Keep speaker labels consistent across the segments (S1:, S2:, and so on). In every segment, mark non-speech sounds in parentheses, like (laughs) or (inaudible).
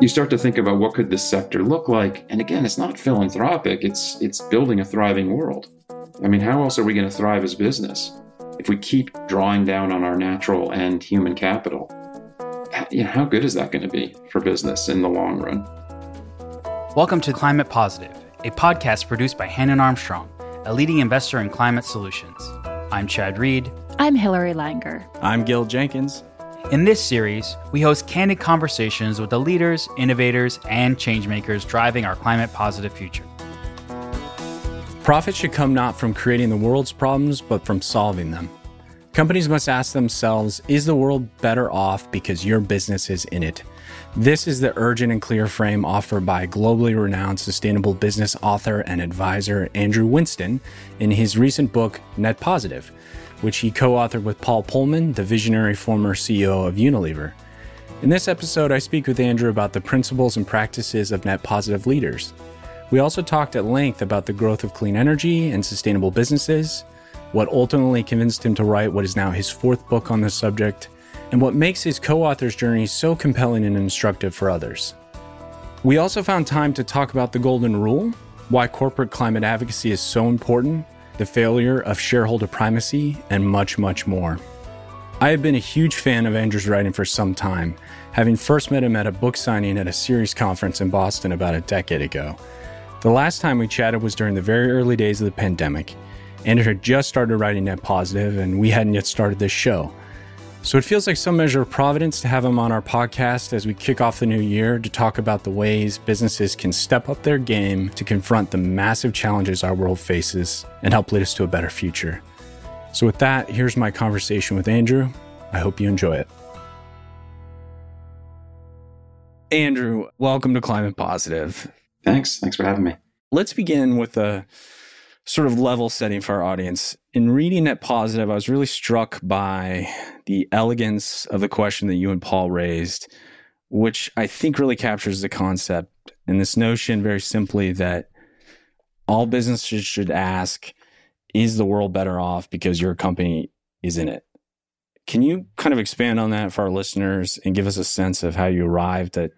S1: you start to think about what could this sector look like. And again it's not philanthropic. It's it's building a thriving world. I mean how else are we going to thrive as business if we keep drawing down on our natural and human capital? You know, how good is that going to be for business in the long run?
S2: Welcome to climate positive a podcast produced by hannon armstrong a leading investor in climate solutions. I'm chad reed.
S3: I'm hillary langer.
S4: I'm gil jenkins
S2: in this series, we host candid conversations with the leaders, innovators, and changemakers driving our climate positive future.
S4: Profit should come not from creating the world's problems, but from solving them. Companies must ask themselves Is the world better off because your business is in it? This is the urgent and clear frame offered by globally renowned sustainable business author and advisor Andrew Winston in his recent book, Net Positive which he co authored with Paul Polman, the visionary former CEO of Unilever. In this episode, I speak with Andrew about the principles and practices of net positive leaders. We also talked at length about the growth of clean energy and sustainable businesses, what ultimately convinced him to write what is now his fourth book on the subject, and what makes his co author's journey so compelling and instructive for others. We also found time to talk about the Golden Rule, why corporate climate advocacy is so important, the failure of shareholder primacy, and much, much more. I have been a huge fan of Andrew's writing for some time, having first met him at a book signing at a Ceres conference in Boston about a decade ago. The last time we chatted was during the very early days of the pandemic. Andrew had just started writing Net Positive, and we hadn't yet started this show. So it feels like some measure of providence to have him on our podcast as we kick off the new year to talk about the ways businesses can step up their game to confront the massive challenges our world faces and help lead us to a better future. So, with that, here's my conversation with Andrew. I hope you enjoy it. Andrew, welcome to Climate Positive.
S1: Thanks. Thanks for having me.
S4: Let's begin with a sort of level setting for our audience. In reading Net Positive, I was really struck by the elegance of the question that you and Paul raised, which I think really captures the concept and this notion very simply that all businesses should ask, is the world better off because your company is in it? Can you kind of expand on that for our listeners and give us a sense of how you arrived at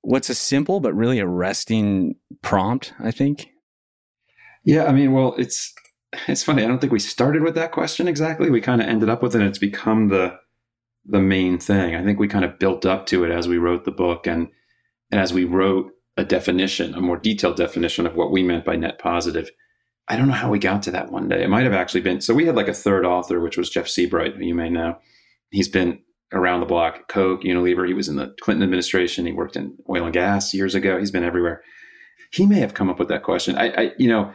S4: what's a simple but really arresting prompt, I think?
S1: Yeah, I mean, well, it's (laughs) it's funny. I don't think we started with that question exactly. We kind of ended up with it. And it's become the the main thing. I think we kind of built up to it as we wrote the book and and as we wrote a definition, a more detailed definition of what we meant by net positive. I don't know how we got to that one day. It might have actually been so we had like a third author, which was Jeff Seabright, who you may know. He's been around the block, Coke, Unilever. He was in the Clinton administration. He worked in oil and gas years ago. He's been everywhere. He may have come up with that question. I, I you know,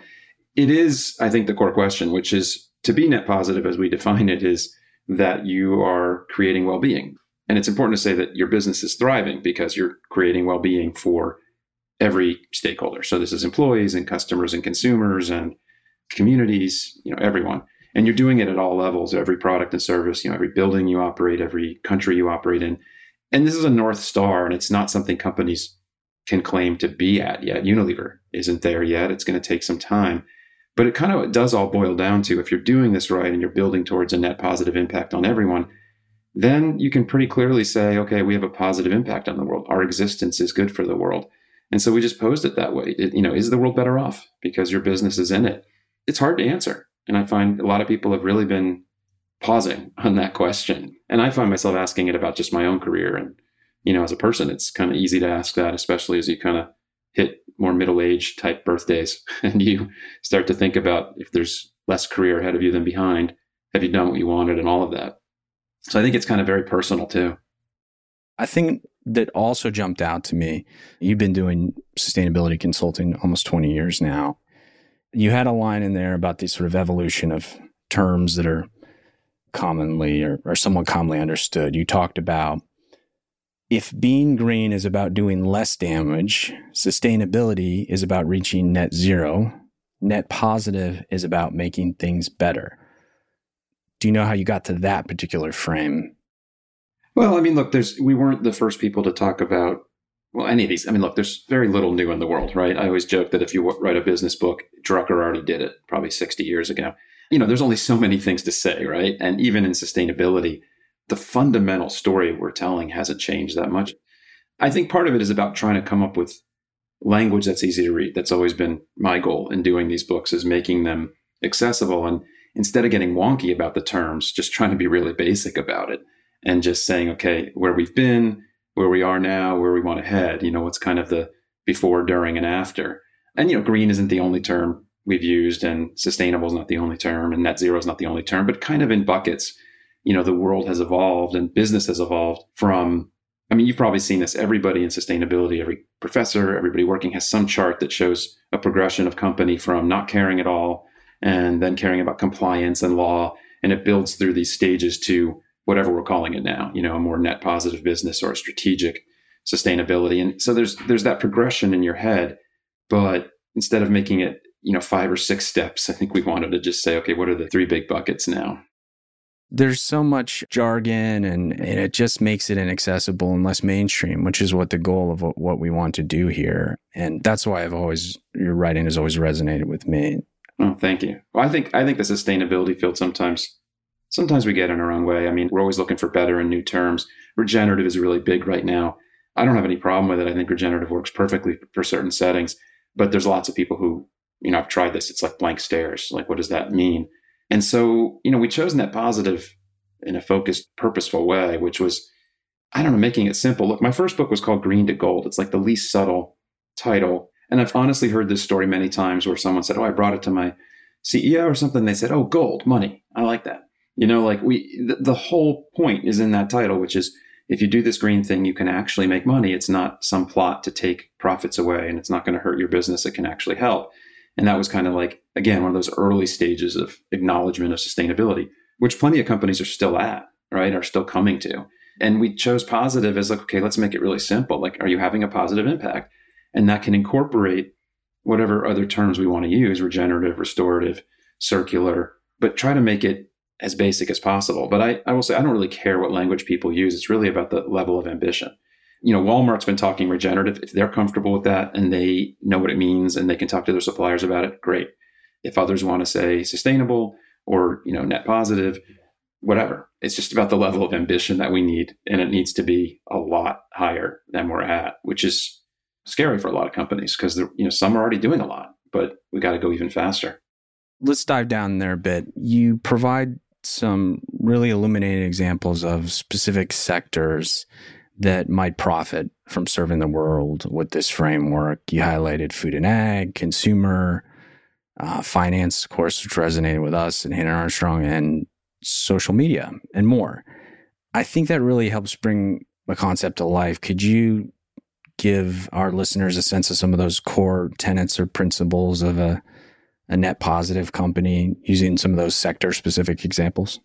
S1: it is, I think, the core question, which is to be net positive as we define it is that you are creating well being. And it's important to say that your business is thriving because you're creating well being for every stakeholder. So this is employees and customers and consumers and communities, you know, everyone. And you're doing it at all levels, every product and service, you know, every building you operate, every country you operate in. And this is a North Star, and it's not something companies can claim to be at yet. Unilever isn't there yet. It's going to take some time. But it kind of it does all boil down to if you're doing this right and you're building towards a net positive impact on everyone, then you can pretty clearly say, okay, we have a positive impact on the world. Our existence is good for the world. And so we just posed it that way. It, you know, is the world better off because your business is in it? It's hard to answer. And I find a lot of people have really been pausing (laughs) on that question. And I find myself asking it about just my own career. And, you know, as a person, it's kind of easy to ask that, especially as you kind of hit more middle age type birthdays (laughs) and you start to think about if there's less career ahead of you than behind, have you done what you wanted and all of that? So I think it's kind of very personal too.
S4: I think that also jumped out to me. You've been doing sustainability consulting almost 20 years now. You had a line in there about the sort of evolution of terms that are commonly or, or somewhat commonly understood. You talked about if being green is about doing less damage, sustainability is about reaching net zero, net positive is about making things better. Do you know how you got to that particular frame?
S1: Well, I mean, look, there's we weren't the first people to talk about well any of these. I mean, look, there's very little new in the world, right? I always joke that if you write a business book, Drucker already did it probably 60 years ago. You know, there's only so many things to say, right? And even in sustainability, the fundamental story we're telling hasn't changed that much. I think part of it is about trying to come up with language that's easy to read. That's always been my goal in doing these books is making them accessible and instead of getting wonky about the terms, just trying to be really basic about it and just saying, okay, where we've been, where we are now, where we want to head, you know, what's kind of the before, during, and after. And, you know, green isn't the only term we've used and sustainable is not the only term and net zero is not the only term, but kind of in buckets, you know, the world has evolved and business has evolved from I mean, you've probably seen this. Everybody in sustainability, every professor, everybody working has some chart that shows a progression of company from not caring at all and then caring about compliance and law. And it builds through these stages to whatever we're calling it now, you know, a more net positive business or a strategic sustainability. And so there's there's that progression in your head, but instead of making it, you know, five or six steps, I think we wanted to just say, okay, what are the three big buckets now?
S4: There's so much jargon and, and, it just makes it inaccessible and less mainstream, which is what the goal of what, we want to do here. And that's why I've always, your writing has always resonated with me.
S1: Oh, thank you. Well, I think, I think the sustainability field sometimes, sometimes we get in our own way. I mean, we're always looking for better and new terms. Regenerative is really big right now. I don't have any problem with it. I think regenerative works perfectly for certain settings, but there's lots of people who, you know, I've tried this. It's like blank stares. Like, what does that mean? And so, you know, we chose net positive in a focused, purposeful way, which was, I don't know, making it simple. Look, my first book was called Green to Gold. It's like the least subtle title. And I've honestly heard this story many times where someone said, Oh, I brought it to my CEO or something. They said, Oh, gold, money. I like that. You know, like we, the, the whole point is in that title, which is if you do this green thing, you can actually make money. It's not some plot to take profits away and it's not going to hurt your business. It can actually help. And that was kind of like, again, one of those early stages of acknowledgement of sustainability, which plenty of companies are still at, right? Are still coming to. And we chose positive as like, okay, let's make it really simple. Like, are you having a positive impact? And that can incorporate whatever other terms we want to use regenerative, restorative, circular, but try to make it as basic as possible. But I, I will say, I don't really care what language people use. It's really about the level of ambition you know, Walmart's been talking regenerative. If they're comfortable with that and they know what it means and they can talk to their suppliers about it, great. If others want to say sustainable or, you know, net positive, whatever. It's just about the level of ambition that we need. And it needs to be a lot higher than we're at, which is scary for a lot of companies because, you know, some are already doing a lot, but we got to go even faster.
S4: Let's dive down there a bit. You provide some really illuminating examples of specific sectors that might profit from serving the world with this framework. You highlighted food and ag, consumer, uh, finance, of course, which resonated with us and Hannon Armstrong, and social media and more. I think that really helps bring the concept to life. Could you give our listeners a sense of some of those core tenets or principles of a, a net positive company using some of those sector specific examples?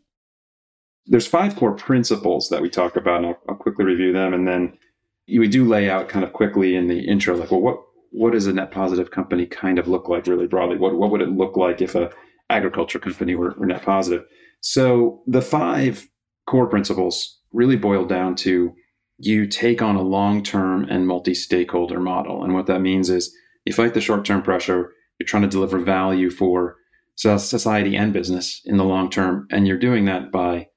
S1: There's five core principles that we talk about, and I'll, I'll quickly review them. And then we do lay out kind of quickly in the intro, like, well, what what does a net positive company kind of look like really broadly? What what would it look like if a agriculture company were, were net positive? So the five core principles really boil down to you take on a long term and multi stakeholder model. And what that means is you fight the short term pressure, you're trying to deliver value for society and business in the long term. And you're doing that by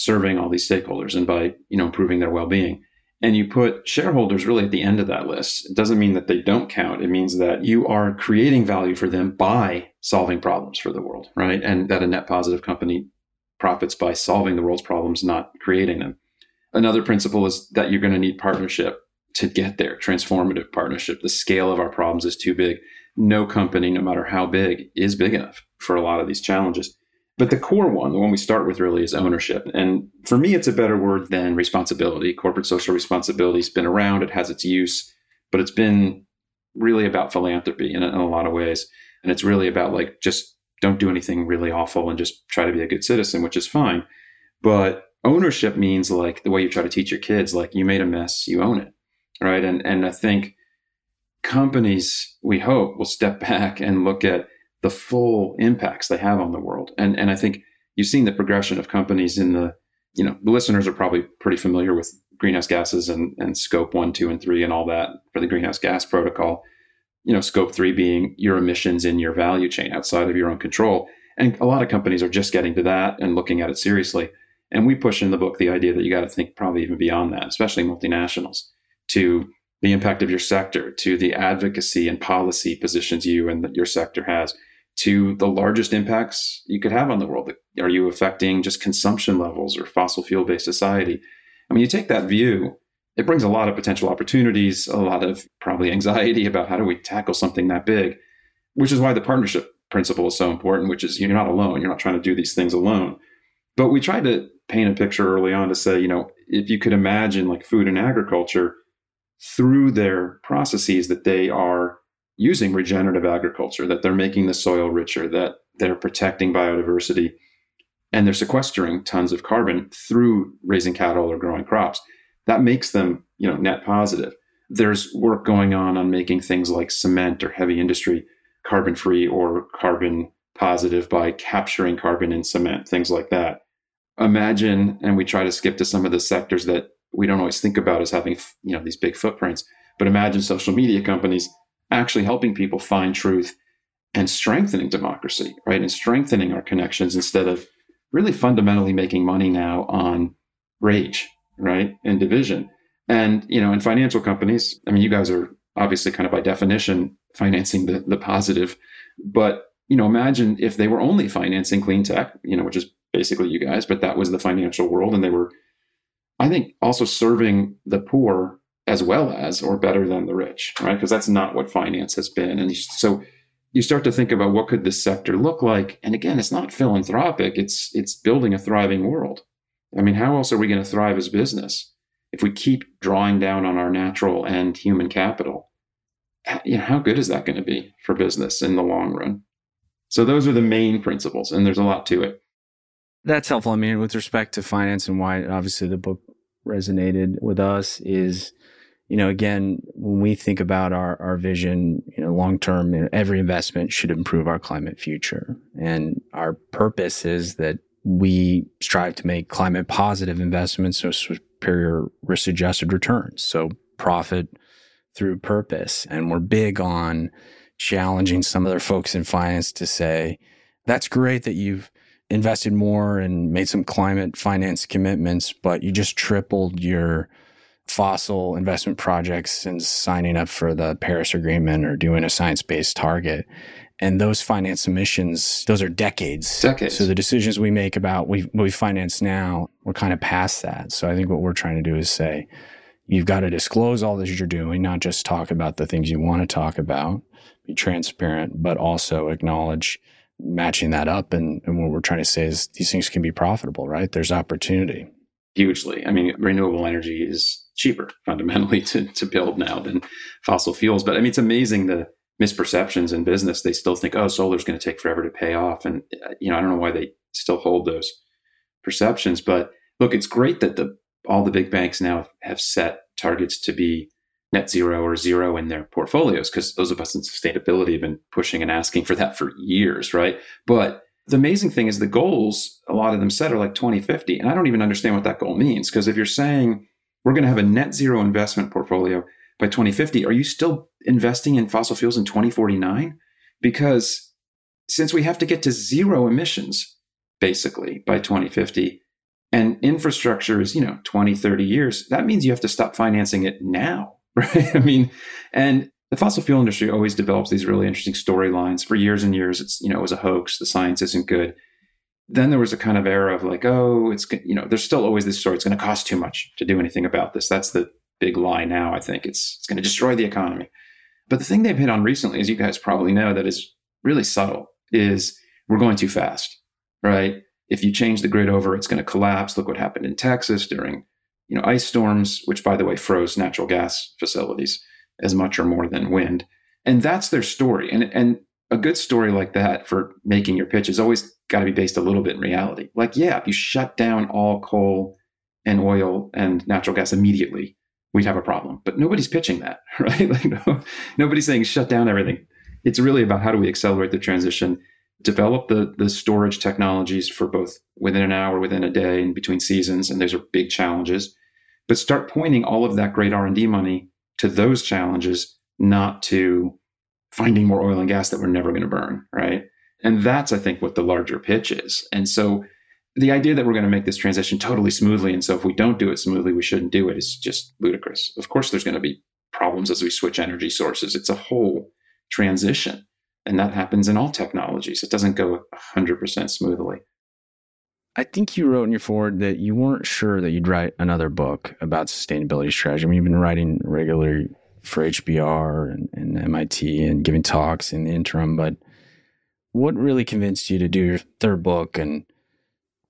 S1: serving all these stakeholders and by you know improving their well-being. And you put shareholders really at the end of that list. It doesn't mean that they don't count. It means that you are creating value for them by solving problems for the world right? And that a net positive company profits by solving the world's problems not creating them. Another principle is that you're going to need partnership to get there transformative partnership. The scale of our problems is too big. No company no matter how big is big enough for a lot of these challenges but the core one, the one we start with really is ownership. And for me, it's a better word than responsibility. Corporate social responsibility has been around, it has its use, but it's been really about philanthropy in a, in a lot of ways. And it's really about like just don't do anything really awful and just try to be a good citizen, which is fine. But ownership means like the way you try to teach your kids, like you made a mess, you own it. Right. And and I think companies, we hope, will step (laughs) back and look at the full impacts they have on the world. And and I think you've seen the progression of companies in the, you know, the listeners are probably pretty familiar with greenhouse gases and, and scope one, two, and three and all that for the greenhouse gas protocol. You know, scope three being your emissions in your value chain outside of your own control. And a lot of companies are just getting to that and looking at it seriously. And we push in the book the idea that you got to think probably even beyond that, especially multinationals, to the impact of your sector, to the advocacy and policy positions you and your sector has, to the largest impacts you could have on the world. Are you affecting just consumption levels or fossil fuel based society? I mean, you take that view, it brings a lot of potential opportunities, a lot of probably anxiety about how do we tackle something that big, which is why the partnership principle is so important, which is you're not alone. You're not trying to do these things alone. But we tried to paint a picture early on to say, you know, if you could imagine like food and agriculture through their processes that they are using regenerative agriculture, that they're making the soil richer, that they're protecting biodiversity, and they're sequestering tons of carbon through raising cattle or growing crops. That makes them, you know, net positive. There's work going on on making things like cement or heavy industry carbon free or carbon positive by capturing carbon in cement, things like that. Imagine, and we try to skip to some of the sectors that we don't always think about as having, you know, these big footprints. But imagine social media companies actually helping people find truth and strengthening democracy, right? And strengthening our connections instead of really fundamentally making money now on rage, right? And division. And, you know, in financial companies, I mean, you guys are obviously kind of by definition financing the, the positive. But, you know, imagine if they were only financing clean tech, you know, which is basically you guys, but that was the financial world. And they were, I think, also serving the poor as well as or better than the rich, right? Because that's not what finance has been. And so you start to think about what could this sector look like. And again, it's not philanthropic, it's it's building a thriving world. I mean, how else are we going to thrive as business if we keep drawing down on our natural and human capital? you know, how good is that going to be for business in the long run? So those are the main principles, and there's a lot to it.
S4: That's helpful. I mean, with respect to finance and why obviously the book resonated with us is, you know, again, when we think about our, our vision, you know, long term, you know, every investment should improve our climate future. And our purpose is that we strive to make climate positive investments with superior risk adjusted returns. So profit, through purpose. And we're big on challenging some other folks in finance to say, that's great that you've invested more and made some climate finance commitments, but you just tripled your fossil investment projects and signing up for the Paris Agreement or doing a science based target. And those finance emissions, those are decades.
S1: Decades.
S4: So the decisions we make about we, what we finance now, we're kind of past that. So I think what we're trying to do is say, You've got to disclose all that you're doing, not just talk about the things you want to talk about, be transparent, but also acknowledge matching that up. And, and what we're trying to say is these things can be profitable, right? There's opportunity.
S1: Hugely. I mean, renewable energy is cheaper fundamentally (laughs) to, to build now than fossil fuels. But I mean, it's amazing the misperceptions in business. They still think, oh, solar's going to take forever to pay off. And, uh, you know, I don't know why they still hold those perceptions. But look, it's great that the all the big banks now have set targets to be net zero or zero in their portfolios because those of us in sustainability have been pushing and asking for that for years, right? But the amazing thing is the goals, a lot of them set are like 2050. And I don't even understand what that goal means. Because if you're saying we're going to have a net zero investment portfolio by 2050, are you still investing in fossil fuels in 2049? Because since we have to get to zero emissions, basically, by 2050, and infrastructure is you know 20 30 years that means you have to stop financing it now (laughs) right? I mean and the fossil fuel industry always develops these really interesting storylines. For years and years it's you know it was a hoax. The science isn't good then there was a kind of era of like oh it's you know there's still always this story it's going to cost too much to do anything about this that's the big lie now i think it's it's going to destroy the economy but the thing they've hit on recently as you guys probably know that is really subtle is we're going too fast right if you change the grid over, it's going to collapse. Look what happened in Texas during, you know, ice storms, which by the way froze natural gas facilities as much or more than wind. And that's their story. And and a good story like that for making your pitch is always got to be based a little bit in reality. Like, yeah, if you shut down all coal and oil and natural gas immediately, we'd have a problem. But nobody's pitching that, (laughs) right? Like, no, nobody's saying shut down everything. It's really about how do we accelerate the transition develop the the storage technologies for both within an hour, within a day, and between seasons, and those are big challenges. But start pointing all of that great R and D money to those challenges, not to finding more oil and gas that we're never going to burn, right? And that's, I think, what the larger pitch is. And so, the idea that we're going to make this transition totally smoothly, and so if we don't do it smoothly, we shouldn't do it, is just ludicrous. Of course, there's going to be problems as we switch energy sources. It's a whole transition, and that happens in all technologies. It doesn't go 100% smoothly.
S4: I think you wrote in your forward that you weren't sure that you'd write another book about sustainability strategy. I mean, you've been writing regularly for HBR and, and MIT and giving talks in the interim, but what really convinced you to do your third book and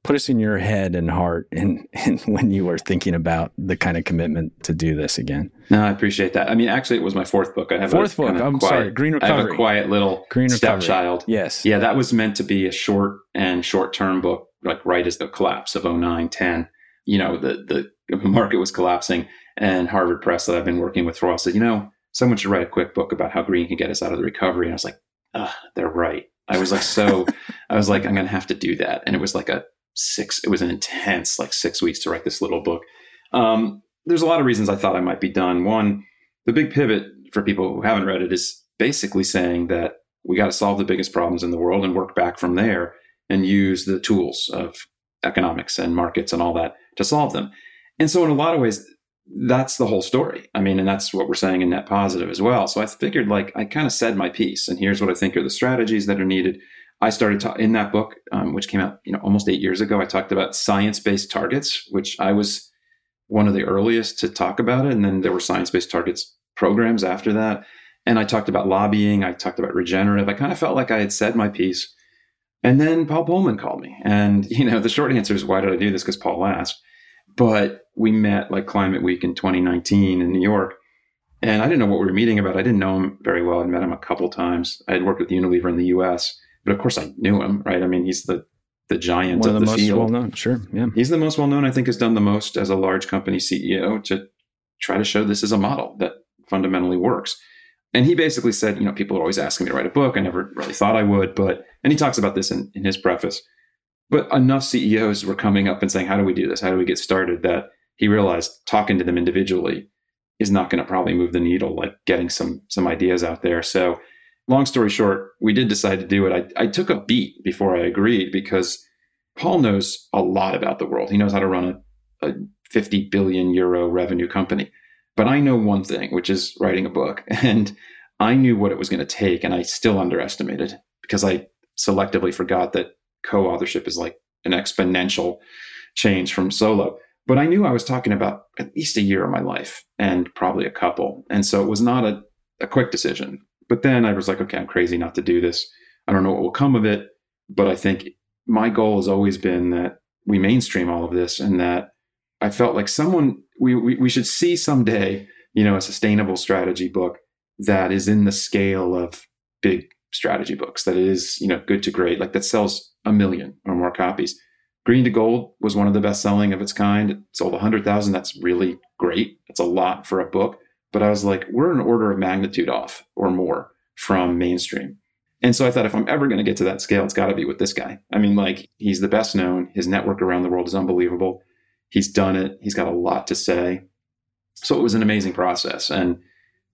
S4: put us in your head and heart (laughs) and, and when you were thinking about the kind of commitment to do this again?
S1: No i appreciate that. I mean actually it was my fourth book. I have
S4: fourth
S1: a
S4: book i'm
S1: quiet,
S4: sorry. Green recovery
S1: i have a quiet little green stepchild.
S4: Yes.
S1: Yeah that was meant to be a short and short term book like right as the collapse of 09 10 you know the the market was collapsing and harvard press that i've been working with for a while said you know someone should write a quick book about how green can get us out of the recovery and i was like they're right I was like, so (laughs) I was like, I'm going to have to do that. And it was like a six, it was an intense, like six weeks to write this little book. Um, there's a lot of reasons I thought I might be done. One, the big pivot for people who haven't read it is basically saying that we got to solve the biggest problems in the world and work back from there and use the tools of economics and markets and all that to solve them. And so, in a lot of ways, that's the whole story. I mean, and that's what we're saying in net positive as well. So I figured like I kind of said my piece, and here's what I think are the strategies that are needed. I started ta- in that book, um, which came out you know almost eight years ago. I talked about science-based targets, which I was one of the earliest to talk about it, and then there were science-based targets programs after that. And I talked about lobbying. I talked about regenerative. I kind of felt like I had said my piece. And then Paul Polman called me, and (laughs) you know the short answer is why did I do this? Because Paul asked. But we met like Climate Week in 2019 in New York. And I didn't know what we were meeting about. I didn't know him very well. I'd met him a couple times. I had worked with Unilever in the US, but of course I knew him, right? I mean, he's the the giant
S4: One
S1: of,
S4: of the,
S1: the
S4: most
S1: field.
S4: well known. Sure. Yeah.
S1: He's the most well known, I think, has done the most as a large company CEO to try to show this is a model that fundamentally works. And he basically said, you know, people are always asking me to write a book. I never really thought I would, but and he talks about this in, in his preface. But enough CEOs were coming up and saying, How do we do this? How do we get started? That he realized talking to them individually is not going to probably move the needle like getting some some ideas out there. So long story short we did decide to do it. I, I took a beat before i agreed because paul knows a lot about the world. He knows how to run a, a 50 billion euro revenue company. But i know one thing which is writing a book. (laughs) And i knew what it was going to take and i still underestimated because i selectively forgot that co-authorship is like an exponential change from solo but I knew I was talking about at least a year of my life and probably a couple. And so it was not a, a quick decision. But then I was like, okay, I'm crazy not to do this. I don't know what will come of it. But I think my goal has always been that we mainstream all of this and that I felt like someone, we, we, we should see someday, you know, a sustainable strategy book that is in the scale of big strategy books, that is, you know, good to great, like that sells a million or more copies Green to Gold was one of the best selling of its kind. It sold 100,000. That's really great. That's a lot for a book. But I was like, we're an order of magnitude off or more from mainstream. And so I thought if I'm ever going to get to that scale, it's got to be with this guy. I mean, like, he's the best known. His network around the world is unbelievable. He's done it. He's got a lot to say. So it was an amazing process. And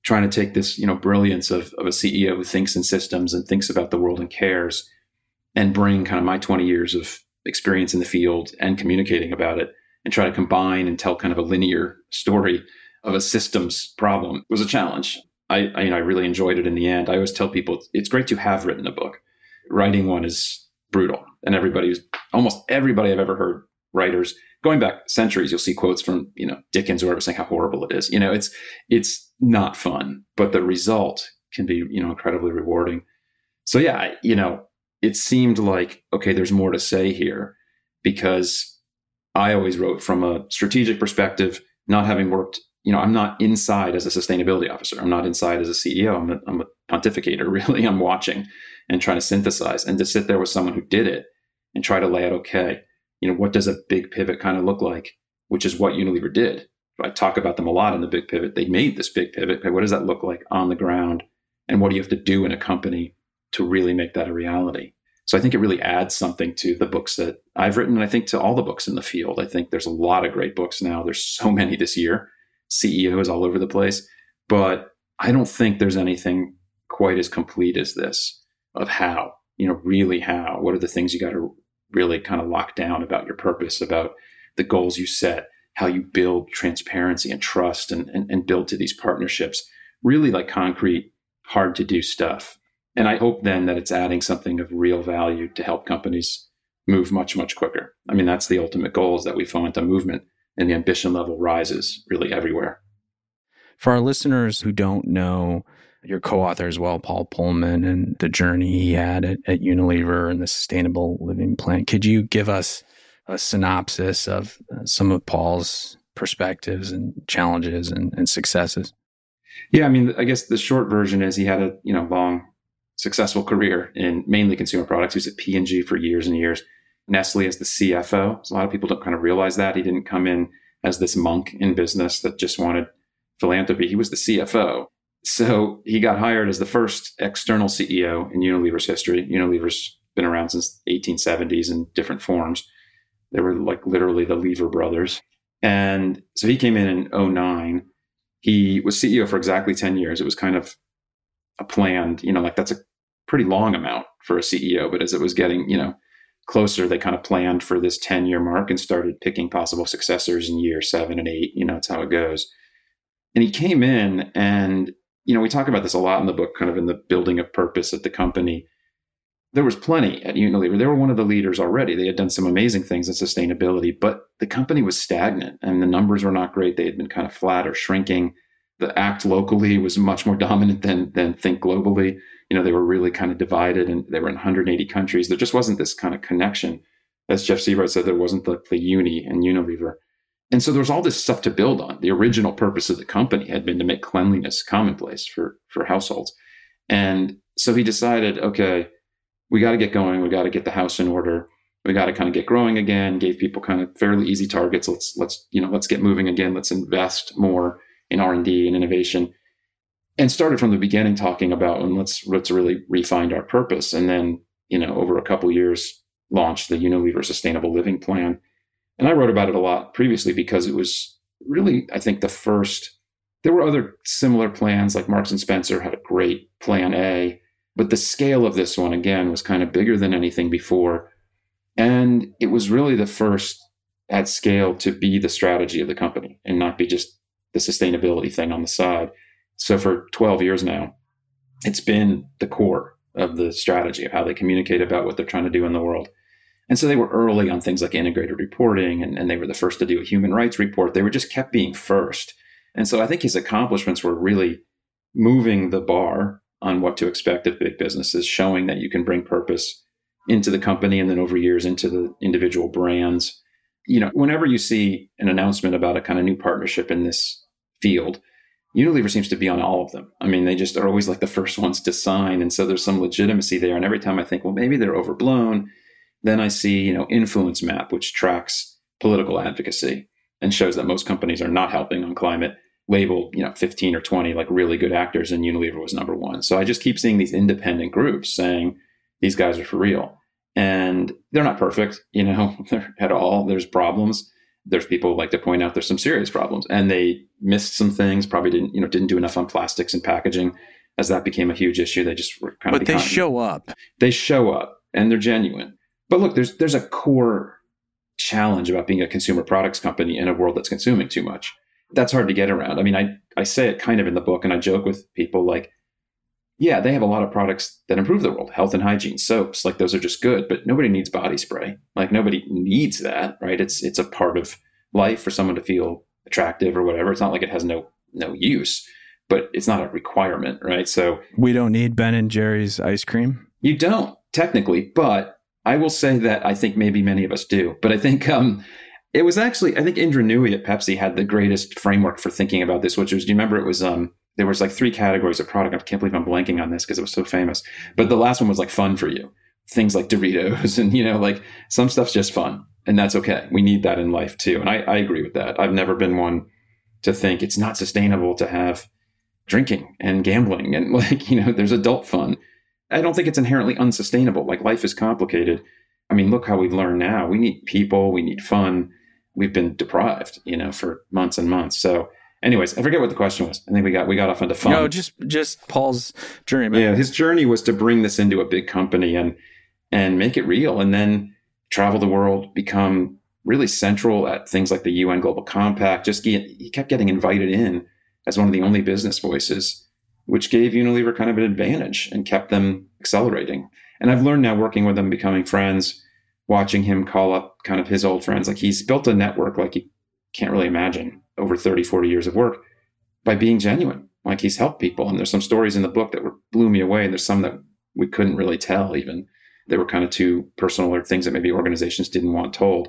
S1: trying to take this, you know, brilliance of, of a CEO who thinks in systems and thinks about the world and cares and bring kind of my 20 years of experience in the field and communicating about it and try to combine and tell kind of a linear story of a systems problem was a challenge. I, I, you know, I really enjoyed it in the end. I always tell people it's great to have written a book. Writing one is brutal. And everybody's almost everybody I've ever heard writers going back centuries, you'll see quotes from, you know, Dickens or whatever saying how horrible it is. You know, it's it's not fun, but the result can be, you know, incredibly rewarding. So yeah, you know, it seemed like, okay, there's more to say here because I always wrote from a strategic perspective, not having worked, you know, I'm not inside as a sustainability officer. I'm not inside as a CEO. I'm a, I'm a pontificator, (laughs) really. I'm watching and trying to synthesize and to sit there with someone who did it and try to lay out, okay, you know, what does a big pivot kind of look like? Which is what Unilever did. I talk about them a lot in the big pivot. They made this big pivot. Okay, what does that look like on the ground? And what do you have to do in a company to really make that a reality. So I think it really adds something to the books that I've written, and I think to all the books in the field. I think there's a lot of great books now. There's so (laughs) many this year, CEOs all over the place, but I don't think there's anything quite as complete as this of how, you know, really how. What are the things you got to really kind of lock down about your purpose, about the goals you set, how you build transparency and trust and, and, and build to these partnerships. Really like concrete, hard to do stuff. And I hope then that it's adding something of real value to help companies move much, much quicker. I mean, that's the ultimate goal is that we foment a movement and the ambition level rises really everywhere.
S4: For our listeners who don't know your co-author as well, Paul Polman, and the journey he had at, at Unilever and the sustainable living plan, could you give us a synopsis of uh, some of Paul's perspectives and challenges and, and successes?
S1: Yeah, I mean, I guess the short version is he had a you know long, successful career in mainly consumer products. He was at P and G for years and years. Nestle as the CFO. So a lot of people don't kind of realize that he didn't come in as this monk in business that just wanted philanthropy. He was the CFO. So he got hired as the first external CEO in Unilever's history. Unilever's been around since 1870s in different forms. They were like literally the Lever brothers. And so he came in in 09. He was CEO for exactly 10 years. It was kind of a planned, you know, like that's a pretty long amount for a CEO. But as it was getting, you know, closer, they kind of planned for this 10 year mark and started picking possible successors in year seven and eight. You know, that's how it goes. And he came in and, you know, we talk about this a lot in the book, kind of in the building of purpose at the company. There was plenty at Unilever. They were one of the leaders already. They had done some amazing things in sustainability, but the company was stagnant and the numbers were not great. They had been kind of flat or shrinking. The act locally was much more (laughs) dominant than than think globally you know, they were really kind of divided and they were in 180 countries. There just wasn't this kind of connection. As Jeff Seabright said, there wasn't the, the uni and Unilever. And so there was all this stuff to build on. The original purpose of the company had been to make cleanliness commonplace for, for households. And so he decided, okay, we got to get going. We got to get the house in order. We got to kind of get growing again. Gave people kind of fairly easy targets. Let's let's you know let's get moving again. Let's invest more in R and D and innovation and started from the beginning talking about and let's let's really refine our purpose. And then you know over a couple years launched the unilever sustainable living plan. And i wrote about it a lot previously because it was really i think the first there were other similar plans like marks and spencer had a great plan a but the scale of this one again was kind of bigger than anything before. And it was really the first at scale to be the strategy of the company and not be just the sustainability thing on the side so for 12 years now, it's been the core of the strategy of how they communicate about what they're trying to do in the world. And so they were early on things like integrated reporting, and, and they were the first to do a human rights report. They were just kept being first. And so I think his accomplishments were really moving the bar on what to expect of big businesses, showing that you can bring purpose into the company and then over years into the individual brands. You know, whenever you see an announcement about a kind of new partnership in this field, Unilever seems to be on all of them. I mean, they just are always like the first ones to sign. And so there's some legitimacy there. And every time I think, well, maybe they're overblown, then I see, you know, Influence Map, which tracks political advocacy and shows that most companies are not helping on climate, labeled, you know, 15 or 20 like really good actors, and Unilever was number one. So I just keep seeing these independent groups saying these guys are for real. And they're not perfect, you know, (laughs) at all. There's problems there's people like to point out there's some serious problems and they missed some things probably didn't you know didn't do enough on plastics and packaging. As that became a huge issue they just were kind of.
S4: but they show up.
S1: They show up and they're genuine. But look there's there's a core challenge about being a consumer products company in a world that's consuming too much. That's hard to get around. I mean i i say it kind of in the book and i joke with people like yeah, they have a lot of products that improve the world, health and hygiene, soaps, like those are just good, but nobody needs body spray. Like nobody needs that, right? It's it's a part of life for someone to feel attractive or whatever. It's not like it has no no use, but it's not a requirement, right? So
S4: we don't need Ben and Jerry's ice cream.
S1: You don't technically, but I will say that I think maybe many of us do. But I think um, it was actually I think Indra Nooyi at Pepsi had the greatest framework for thinking about this, which was do you remember it was um there was like three categories of product. I can't believe I'm blanking on this because it was so famous. But the last one was like fun for you. Things like Doritos (laughs) and, you know, like some stuff's just fun. And that's okay. We need that in life too. And I, I agree with that. I've never been one to think it's not sustainable to have drinking and gambling and (laughs) like, you know, there's adult fun. I don't think it's inherently unsustainable. Like life is complicated. I mean, look how we learn now. We need people, we need fun. We've been deprived, you know, for months and months. So anyways, I forget what the question was. I think we got we got off into fun.
S4: No, just just Paul's journey.
S1: Man. Yeah, his journey was to bring this into a big company and and make it real, and then travel the world, become really central at things like the UN Global Compact. Just get, he kept getting invited in as one of the only business voices, which gave Unilever kind of an advantage and kept them accelerating. And I've learned now working with him, becoming friends, watching him call up kind of his old friends. Like he's built a network like you can't really imagine over 30, 40 years of work by being genuine. Like he's helped people. And there's some stories in the book that were blew me away. And there's some that we couldn't really tell even. They were kind of too personal or things that maybe organizations didn't want told.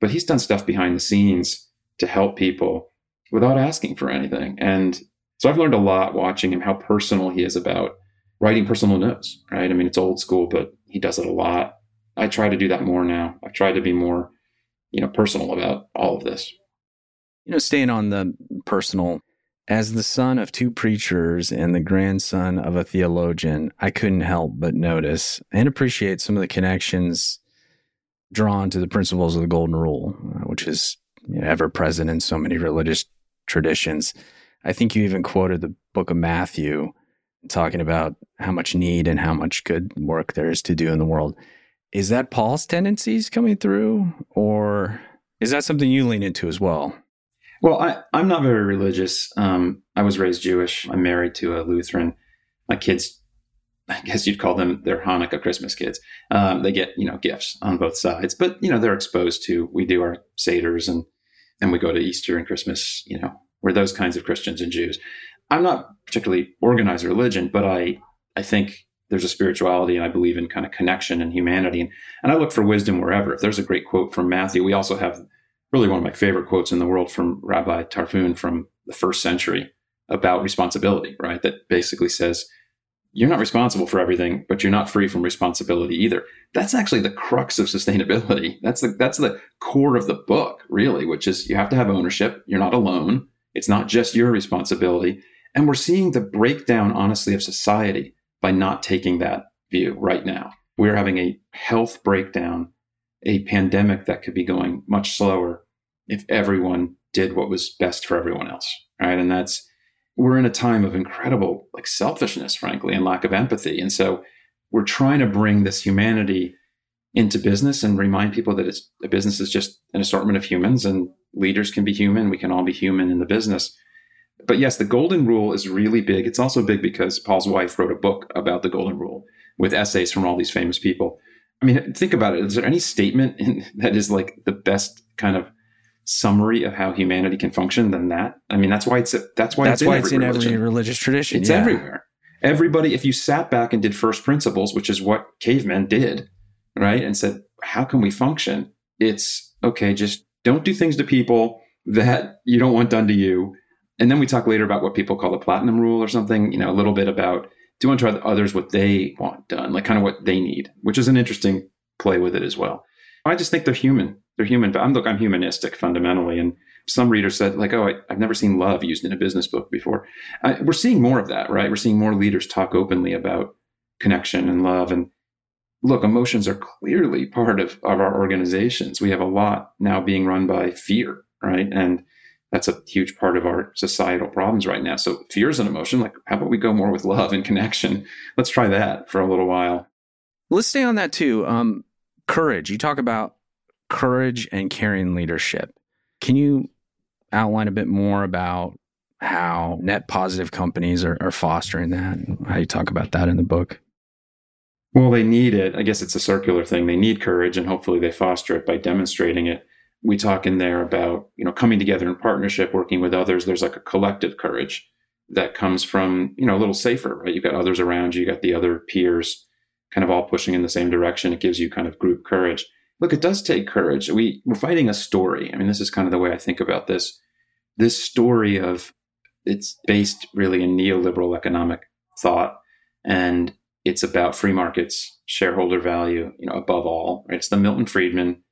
S1: But he's done stuff behind the scenes to help people without asking for anything. And so I've learned a lot watching him how personal he is about writing personal notes, right? I mean, it's old school, but he does it a lot. I try to do that more now. I've tried to be more, you know, personal about all of this.
S4: You know, staying on the personal, as the son of two preachers and the grandson of a theologian, I couldn't help but notice and appreciate some of the connections drawn to the principles of the Golden Rule, uh, which is you know, ever present in so many religious traditions. I think you even quoted the book of Matthew talking about how much need and how much good work there is to do in the world. Is that Paul's tendencies coming through, or is that something you lean into as well?
S1: Well, I, I'm not very religious. Um, I was raised Jewish. I'm married to a Lutheran. My kids, (laughs) I guess you'd call them their Hanukkah Christmas kids. Um, they get you know gifts on both sides, but you know they're exposed to. We do our seders and and we go to Easter and Christmas. You know, we're those kinds of Christians and Jews. I'm not particularly organized religion, but I I think there's a spirituality and I believe in kind of connection and humanity. And, and I look for wisdom wherever. If there's a great quote from Matthew, we also have really one of my favorite quotes in the world from Rabbi Tarfon from the first century about responsibility, right? That basically says, you're not responsible for everything, but you're not free from responsibility either. That's actually the crux of sustainability. That's the that's the core of the book, really, which is you have to have ownership. You're not alone. It's not just your responsibility. And we're seeing the breakdown, honestly, of society by not taking that view right now. We're having a health breakdown, a pandemic that could be going much slower if everyone did what was best for everyone else. Right. And that's, we're in a time of incredible like selfishness, frankly, and lack of empathy. And so we're trying to bring this humanity into business and remind people that it's a business is just an assortment of humans and leaders can be human. We can all be human in the business but yes, the golden rule is really big. It's also big because Paul's wife wrote a book about the golden rule with essays from all these famous people. I mean, think about it. Is there any statement in, (laughs) that is like the best kind of summary of how humanity can function than that? I mean, that's why it's that's why
S4: that's
S1: it's
S4: why
S1: in
S4: it's
S1: every
S4: in
S1: religion.
S4: every religious tradition.
S1: It's
S4: yeah.
S1: everywhere. Everybody, if you sat back and did first principles, which is what cavemen did, right, and said, "How can we function?" It's okay. Just don't do things to people that you don't want done to you and then we talk later about what people call the platinum rule or something, you know, a little bit about do unto others what they want done, like kind of what they need, which is an interesting play with it as well. I just think they're human. They're human. But I'm look, I'm humanistic fundamentally. And some readers said, like, oh, I, have never seen love used in a business book before. I, we're seeing more of that, right? We're seeing more leaders talk openly about connection and love. And look, emotions are clearly part of, of our organizations. We have a lot now being run by fear, right? And that's a huge part of our societal problems right now. So fear is an emotion. Like, how about we go more with love and connection? Let's try that for a little while.
S4: Let's stay on that too. Um, courage. You talk about courage and caring leadership. Can you outline a bit more about how net positive companies are, are fostering that? How you talk about that in the book?
S1: Well, they need it. I guess it's a circular thing. They need courage, and hopefully they foster it by demonstrating it we talk in there about you know coming together in partnership working with others. There's like a collective courage that comes from you know a little safer right? You've got others around you you got the other peers kind of all pushing in the same direction. It gives you kind of group courage. Look it does take courage. We we're fighting a story. I mean this is kind of the way i think about this. This story of it's based really in neoliberal economic thought and it's about free markets shareholder value you know above all right? it's the milton friedman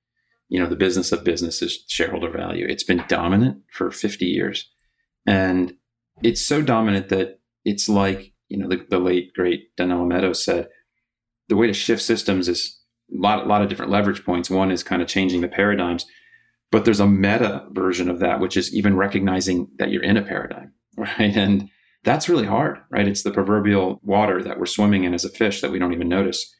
S1: you know the business of business is shareholder value. It's been dominant for 50 years. And it's so dominant that it's like you know the, the late great Donella Meadows said the way to shift systems is a lot, a lot of different leverage points. One is kind of changing the paradigms but there's a meta version of that which is even recognizing that you're in a paradigm (laughs) right? And that's really hard right? It's the proverbial water that we're swimming in as a fish that we don't even notice.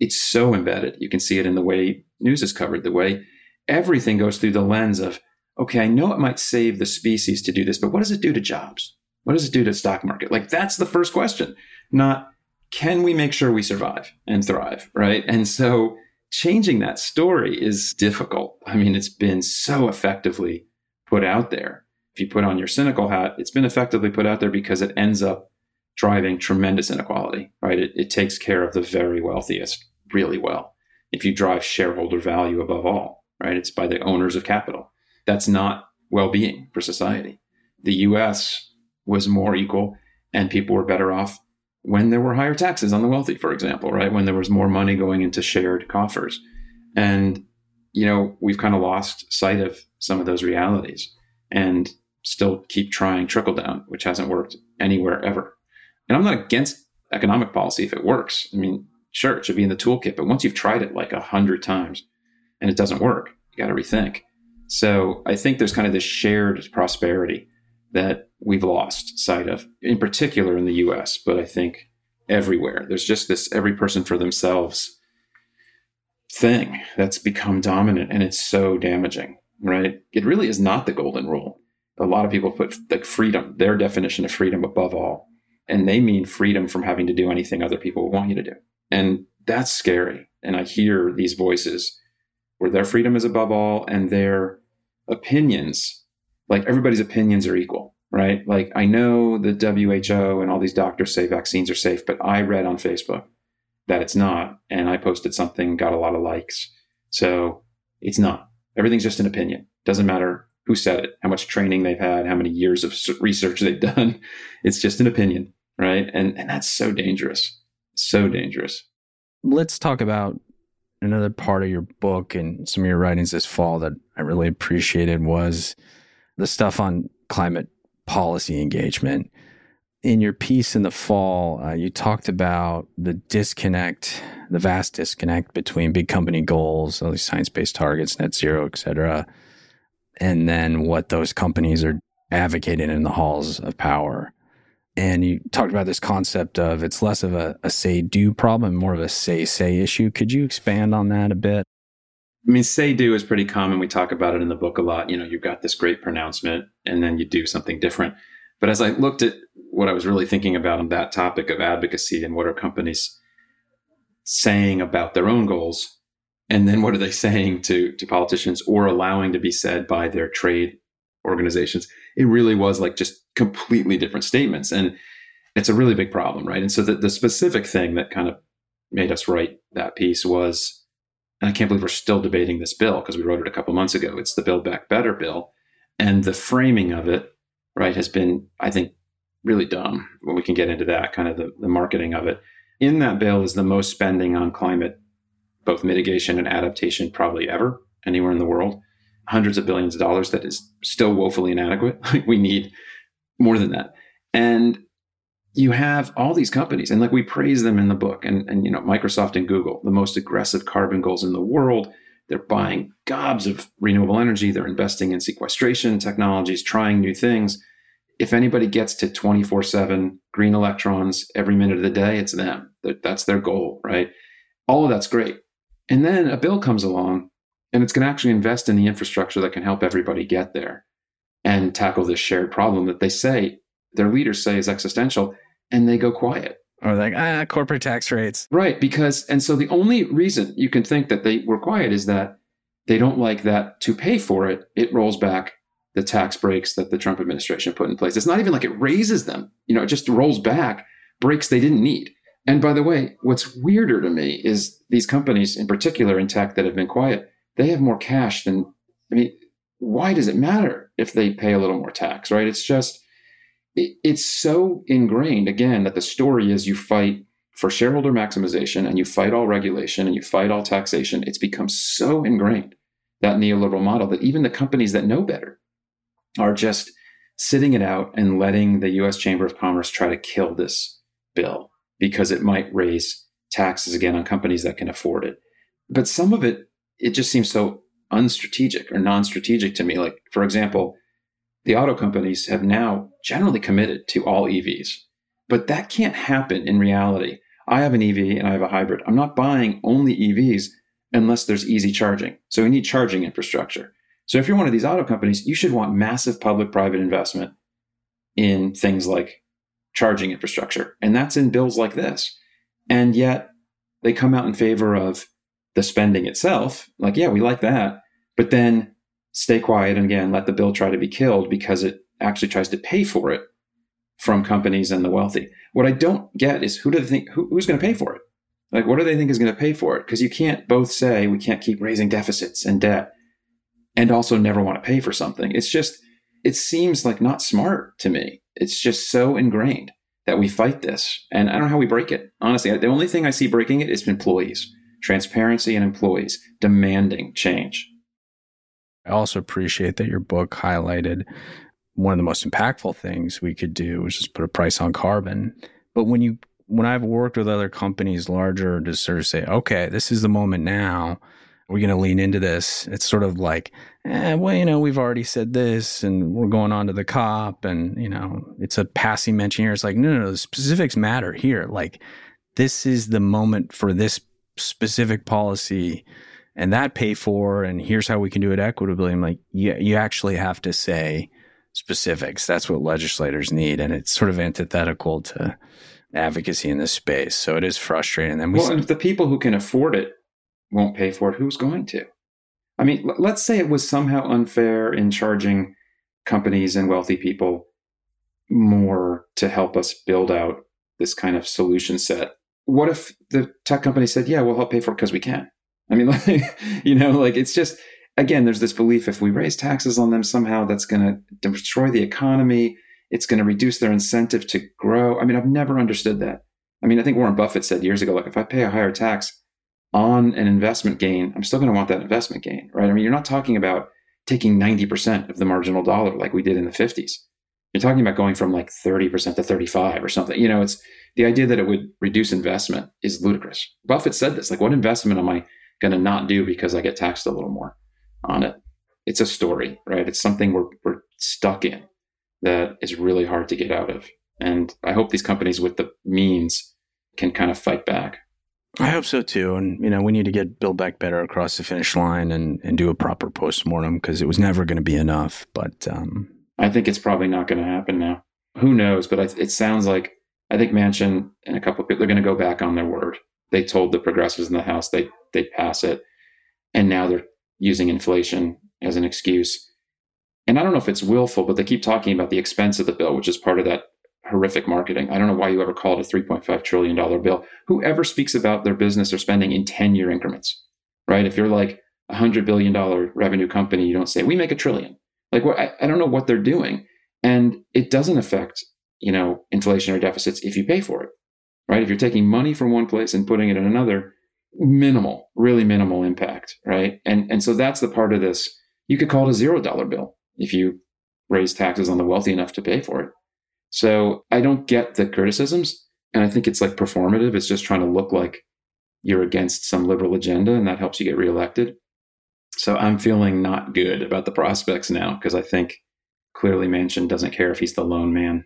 S1: It's so embedded. You can see it in the way news is covered, the way everything goes through the lens of, okay, I know it might save the species to do this, but what does it do to jobs? What does it do to stock market? Like that's the first question, not can we make sure we survive and thrive, right? And so changing that story is difficult. I mean, it's been so effectively put out there. If you put on your cynical hat, it's been effectively put out there because it ends up driving tremendous inequality, right? It, it takes care of the very wealthiest really well. If you drive shareholder value above all, right? It's by the owners of capital. That's not well being for society. The US was more equal and people were better off when there were higher taxes on the wealthy, for example, right? When there was more money going into shared coffers. And, you know, we've kind of lost sight of some of those realities and still keep trying trickle down, which hasn't worked anywhere ever. And I'm not against economic policy if it works. I mean, sure, it should be in the toolkit, but once you've tried it like a hundred times and it doesn't work, you got to rethink. So I think there's kind of this shared prosperity that we've lost sight of, in particular in the US, but I think everywhere. There's just this every person for themselves thing that's become dominant and it's so damaging, right? It really is not the golden rule. A lot of people put like freedom, their definition of freedom above all. And they mean freedom from having to do anything other people want you to do. And that's scary. And I hear these voices where their freedom is above all and their opinions like everybody's opinions are equal, right? Like I know the WHO and all these doctors say vaccines are safe, but I read on Facebook that it's not. And I posted something, got a lot of likes. So it's not. Everything's just an opinion. Doesn't matter who said it, how much training they've had, how many years of research they've (laughs) done. It's just an opinion, right? And and that's so dangerous. So dangerous.
S4: Let's talk about another part of your book and some of your writings this fall that I really appreciated was the stuff on climate policy engagement. In your piece in the fall, uh, you talked about the disconnect, the vast disconnect between big company goals, all these science based targets, net zero, et cetera, and then what those companies are advocating in the halls of power. And you talked about this concept of it's less of a, a say do problem, more of a say say issue. Could you expand on that a bit?
S1: I mean, say do is pretty common. We talk about it in the book a lot. You know, you've got this great pronouncement and then you do something different. But as I looked at what I was really thinking about on that topic of advocacy and what are companies saying about their own goals, and then what are they (laughs) saying to, to politicians or allowing to be said by their trade organizations, it really was like just completely different statements. And it's a really big problem, right? And so the, the specific thing that kind of made us write that piece was and I can't believe we're still debating this bill because we wrote it a couple months ago. It's the Build Back Better bill. And the framing of it, right, has been, I think, really dumb. Well, we can get into that, kind of the, the marketing of it. In that bill is the most spending on climate, both mitigation and adaptation, probably ever, anywhere in the world. Hundreds of billions of dollars that is still woefully inadequate. (laughs) we need more than that. And you have all these companies and like we praise them in the book and, and you know microsoft and google the most aggressive carbon goals in the world. They're buying gobs of renewable energy. They're investing in sequestration technologies trying new things. If anybody gets to 24-7 green electrons every minute of the day it's them. That's their goal right? All of that's great. And then a bill comes along and it's going to actually invest in the infrastructure that can help everybody get there and tackle this shared problem that they say their leaders say is existential and they go quiet.
S4: Or like, ah, corporate tax rates.
S1: Right. Because, and so the only reason you can think that they were quiet is that they don't like that to pay for it, it rolls back the tax breaks that the Trump administration put in place. It's not even like it raises them, you know, it just rolls back breaks they didn't need. And by the way, what's weirder to me is these companies, in particular in tech that have been quiet, they have more cash than, I mean, why does it matter if they pay a little more tax, right? It's just, it, it's so ingrained again that the story is you fight for shareholder maximization and you fight all regulation and you fight all taxation. It's become so ingrained that neoliberal model that even the companies that know better are just sitting it out and letting the US Chamber of Commerce try to kill this bill because it might raise taxes again on companies that can afford it. But some of it, it just seems so unstrategic or non strategic to me. Like, for example, the auto companies have now generally committed to all EVs. But that can't happen in reality I have an EV and I have a hybrid. I'm not buying only EVs unless there's easy charging. So we need charging infrastructure. So if you're one of these auto companies, you should want massive public private investment in things like charging infrastructure. And that's in bills like this. And yet they come out in favor of the spending itself. Like, yeah, we like that. But then stay quiet and again, let the bill try to be killed because it actually tries to pay for it from companies and the wealthy. What I don't get is who do they think, who, who's going to pay for it? Like, what do they think is going to pay for it? Because you can't both say we can't keep raising deficits and debt and also never want to pay for something. It's just, it seems like not smart to me. It's just so ingrained that we fight this. And I don't know how we break it. Honestly, the only thing I see breaking it is employees, transparency and employees demanding change.
S4: I also appreciate that your book highlighted one of the most impactful things we could do was just put a price on carbon. But when you when I've worked with other companies larger to sort of say, okay, this is the moment now, we're going to lean into this. It's sort of like, eh, well, you know, we've already said this and we're going on to the COP and, you know, it's a passing mention here. It's like, no, no, no, the specifics matter here. Like, this is the moment for this specific policy and that pay for, and here's how we can do it equitably. I'm like, you, you actually have to say specifics. That's what legislators need. And it's sort of antithetical to advocacy in this space. So it is frustrating.
S1: And we well, and if the people who can afford it won't pay for it, who's going to? I mean, let's say it was somehow unfair in charging companies and wealthy people more to help us build out this kind of solution set. What if the tech company said, "Yeah, we'll help pay for it because we can"? I mean, (laughs) like, you know, like it's just again, there's this belief if we raise taxes on them somehow, that's going to destroy the economy. It's going to reduce their incentive to grow. I mean, I've never understood that. I mean, I think Warren Buffett said years ago, like, if I pay a higher tax on an investment gain, I'm still going to want that investment gain, right? I mean, you're not talking about taking 90% of the marginal dollar like we did in the 50s. You're talking about going from like 30% to 35 or something. You know, it's the idea that it would reduce investment is ludicrous. Buffett said this, like, what investment am I going to not do because I get taxed a little more on it? It's a story, right? It's something we're, we're stuck in that is really hard to get out of. And I hope these companies with the means can kind of fight back.
S4: I hope so too. And, you know, we need to get Build Back Better across the finish line and, and do a proper postmortem because it was never going to be enough. But um,
S1: I think it's probably not going to happen now. Who knows? But I, it sounds like I think Manchin and a couple of people, they're going to go back on their word. They told the progressives in the House they, they'd pass it. And now they're using inflation as an excuse. And I don't know if it's willful, but they keep talking about the expense of the bill, which is part of that horrific marketing. I don't know why you ever call it a $3.5 trillion bill. Whoever speaks about their business or spending in 10 year increments, right? If you're like a $100 billion revenue company, you don't say, we make a trillion. Like, what, I, I don't know what they're doing. And it doesn't affect, you know, inflationary deficits if you pay for it, right? If you're taking money from one place and putting it in another, minimal, really minimal impact, right? And, and so that's the part of this. You could call it a zero dollar bill if you raise taxes on the wealthy enough to pay for it. So I don't get the criticisms. And I think it's like performative. It's just trying to look like you're against some liberal agenda and that helps you get reelected. So I'm feeling not good about the prospects now because I think clearly Manchin doesn't care if he's the lone man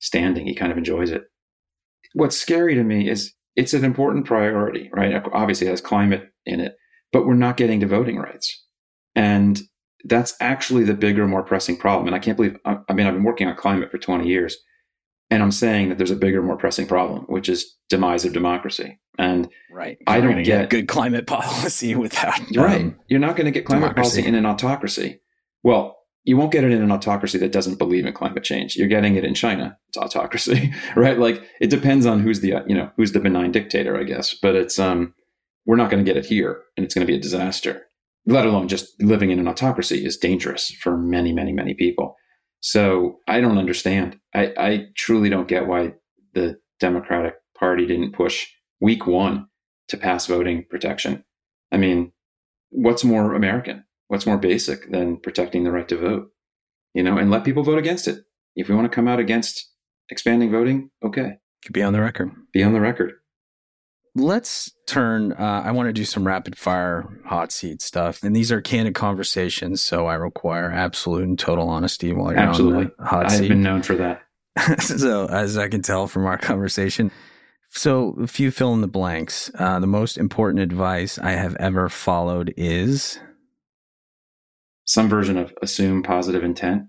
S1: standing. He kind of enjoys it. What's scary to me is it's an important priority, right? Obviously, it has climate in it, but we're not getting to voting rights. And that's actually the bigger, more pressing problem. And I can't believe, I mean, I've been working on climate for 20 years, and I'm saying that there's a bigger, more pressing problem, which is demise of democracy. And
S4: right.
S1: I don't get,
S4: good climate (laughs) policy without.
S1: Um, right. You're not going to get climate democracy. policy in an autocracy. Well, you won't get it in an autocracy that doesn't believe in climate change. You're getting it in China. It's autocracy, (laughs) right? Like it depends on who's the, you know, who's the benign dictator, I guess. But it's, um, we're not going to get it here and it's going to be a disaster let alone just living in an autocracy is dangerous for many, many, many people. So I don't understand. I, I truly don't get why the Democratic Party didn't push week one to pass voting protection. I mean, what's more American? What's more basic than protecting the right to vote? You know, and let people vote against it. If we want to come out against expanding voting, okay.
S4: Be on the record.
S1: Be on the record
S4: let's turn. Uh, I want to do some rapid fire hot seat stuff, and these are candid conversations, so I require absolute and total honesty while you're Absolutely. on the hot
S1: I've
S4: seat.
S1: I've been known for that. (laughs)
S4: so, as I can tell from our conversation, So, a few fill in the blanks. Uh, the most important advice I have ever followed is
S1: some version of assume positive intent.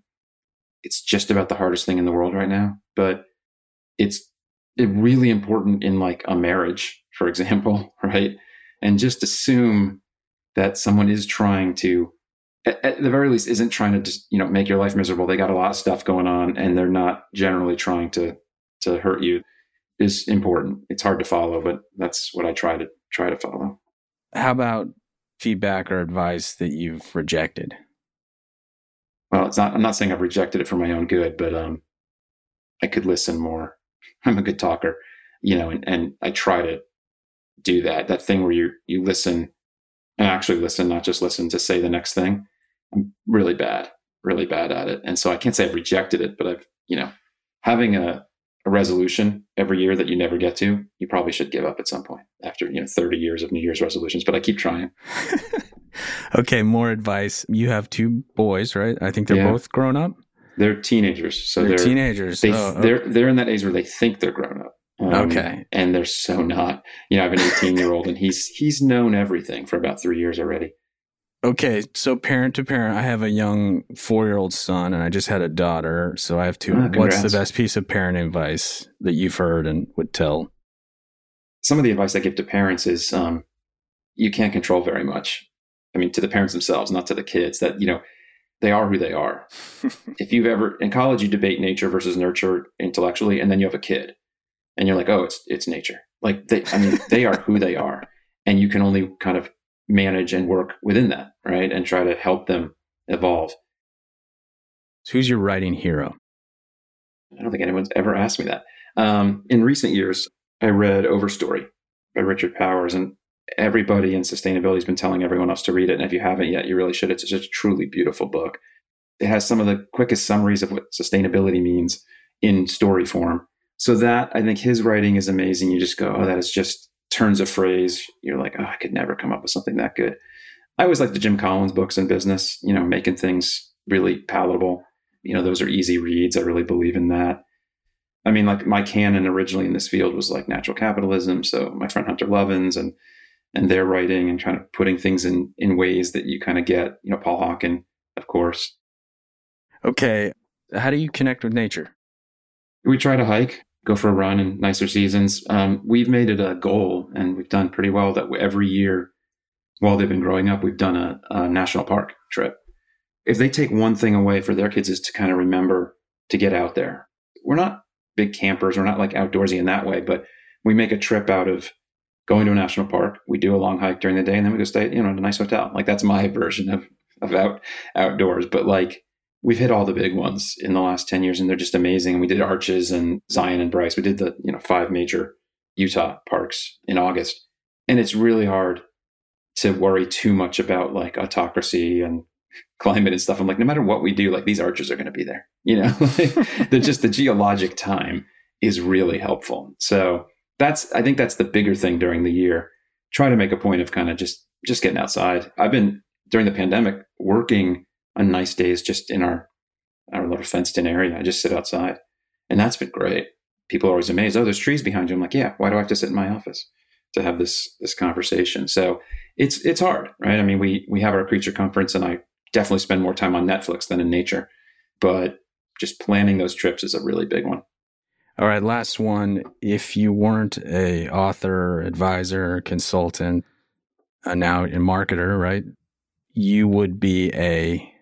S1: It's just about the hardest thing in the world right now, but it's really important in like a marriage, for example, (laughs) right? And just assume that someone is trying to, at, the very least, isn't trying to just you know make your life miserable. They got a lot of stuff going on, and they're not generally trying to to hurt you. Is important. It's hard to follow, but that's what I try to try to follow.
S4: How about feedback or advice that you've rejected?
S1: Well, it's not. I'm not saying I've rejected it for my own good, but um, I could listen more. (laughs) I'm a good talker, you know, and, and I try to do that. That thing where you you listen and actually listen, not just listen to say the next thing. I'm really bad, really bad at it. And so I can't say I've rejected it, but I've, you know, having a, a resolution every year that you never get to, you probably should give up at some point after, you know, 30 years of New Year's resolutions, but I keep trying. (laughs) (laughs)
S4: okay, more advice. You have two boys, right? I think they're yeah. both grown up.
S1: They're teenagers, so
S4: they're, they're teenagers.
S1: They, oh, they're they're in that age where they think they're grown up.
S4: Um, okay,
S1: and they're so not. You know, I have an 18 year old, and he's he's known everything for about three years already.
S4: Okay, so parent to parent, I have a young four year old son, and I just had a daughter, so I have two. Oh, What's the best piece of parent advice that you've heard and would tell?
S1: Some of the advice I give to parents is um, you can't control very much. I mean, to the parents themselves, not to the kids. That you know, they are who they are. (laughs) if you've ever in college, you debate nature versus nurture intellectually, and then you have a kid, and you're like, oh, it's it's nature. Like they, I mean, they are who they are, (laughs) and you can only kind of manage and work within that, right, and try to help them evolve.
S4: So who's your writing hero?
S1: I don't think anyone's ever asked me that. Um, in recent years, I read Overstory by Richard Powers, and everybody in sustainability has been telling everyone else to read it. And if you haven't yet, you really should. It's just a truly beautiful book. It has some of the quickest summaries of what sustainability means in story form. So that I think his writing is amazing. You just go, oh, that is just turns a phrase. You're like, oh, I could never come up with something that good. I always like the Jim Collins books in business, you know, making things really palatable. You know, those are easy reads. I really believe in that. I mean, like my canon originally in this field was like natural capitalism. So my friend Hunter Lovins and and their writing and trying to putting things in in ways that you kind of get you know paul hawken of course.
S4: Okay how do you connect with nature?
S1: We try to hike go for a run in nicer seasons. Um, we've made it a goal and we've done pretty well that every year while they've been growing up we've done a, a national park trip. If they take one thing away for their kids is to kind of remember to get out there. We're not big campers we're not like outdoorsy in that way but we make a trip out of going to a national park. We do a long hike during the day, and then we go stay, you know, in a nice hotel. Like that's my (laughs) version of of out outdoors. But like we've hit all the big ones in the last ten years, and they're just amazing. We did Arches and Zion and Bryce. We did the you know five major Utah parks in August, and it's really hard to worry too much about like autocracy and (laughs) climate and stuff. I'm like, no matter what we do, like these arches are going to be there. You know, (laughs) they're just the geologic time is really helpful. So that's I think that's the bigger thing during the year. Try to make a point of kind of just just getting outside. I've been during the pandemic working on nice days just in our our little fenced in area. I just sit outside, and that's been great. People are always amazed. Oh, there's trees behind you. I'm like, yeah. Why do I have to sit in my office to have this this conversation? So it's it's hard, right? I mean, we we have our creature conference, and I definitely spend more time on Netflix than in nature, but just planning those trips is a really big one.
S4: All right, last one. If you weren't a author, advisor, consultant, uh, now a marketer, right? You would be a.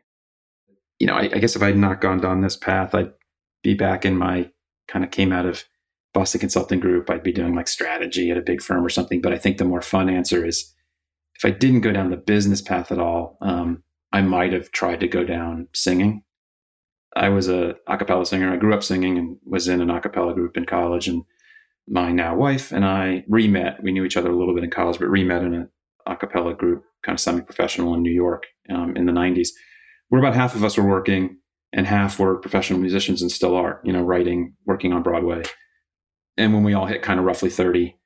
S1: You know, I, I guess if I had not gone down this path, I'd be back in my kind of came out of Boston Consulting Group. I'd be doing like strategy at a big firm or something. But I think the more fun answer is if I didn't go down the business path at all, um, I might have tried to go down singing. I was a acapella singer. I grew up singing and was in an acapella group in college. And my now wife and I re-met. We knew each other a little bit in college, but re-met in an acapella group, kind of semi-professional in New York um, in the '90s. Where about half of us were working, and half were professional musicians and still are. You know, writing, working on Broadway. And when we all hit kind of roughly 30,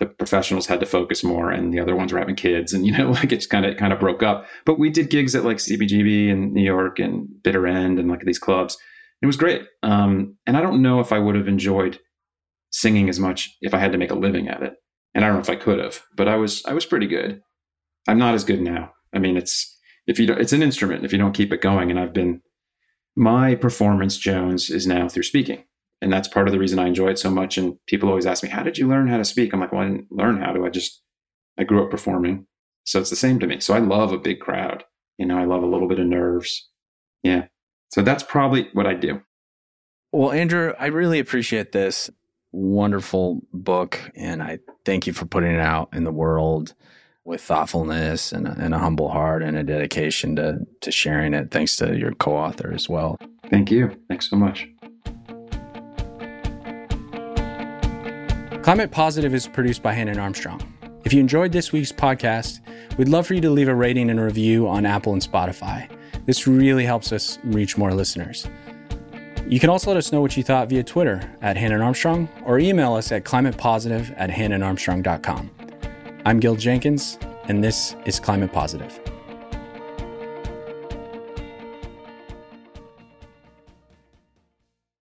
S1: the professionals had to focus more and the other ones were having kids and you know (laughs) like it's kind of kind of broke up but we did gigs at like cbgb in new york and bitter end and like these clubs it was great um, and i don't know if i would have enjoyed singing as much if I had to make a living at it. And I don't know if I could have, but I was I was pretty good. I'm not as good now. I mean, it's if you don't, it's an instrument if you don't keep it going. And I've been my performance Jones is now through speaking, and that's part of the reason I enjoy it so much. And people always ask me, "How did you learn how to speak?" I'm like, "Well, I didn't learn how to. I just I grew up performing, so it's the same to me. So I love a big crowd. You know, I love a little bit of nerves. Yeah. So that's probably what I do.
S4: Well, Andrew, I really appreciate this wonderful book, and I thank you for putting it out in the world with thoughtfulness and a, and a humble heart and a dedication to to sharing it. Thanks to your co-author as well.
S1: Thank you. Thanks so much.
S4: Climate Positive is produced by Hannon Armstrong. If you enjoyed this week's podcast, we'd love for you to leave a rating and review on Apple and Spotify. This really helps us reach more listeners. You can also let us know what you thought via Twitter at Hannon Armstrong or email us at climatepositive at hannonarmstrong.com. I'm Gil Jenkins, and this is Climate Positive.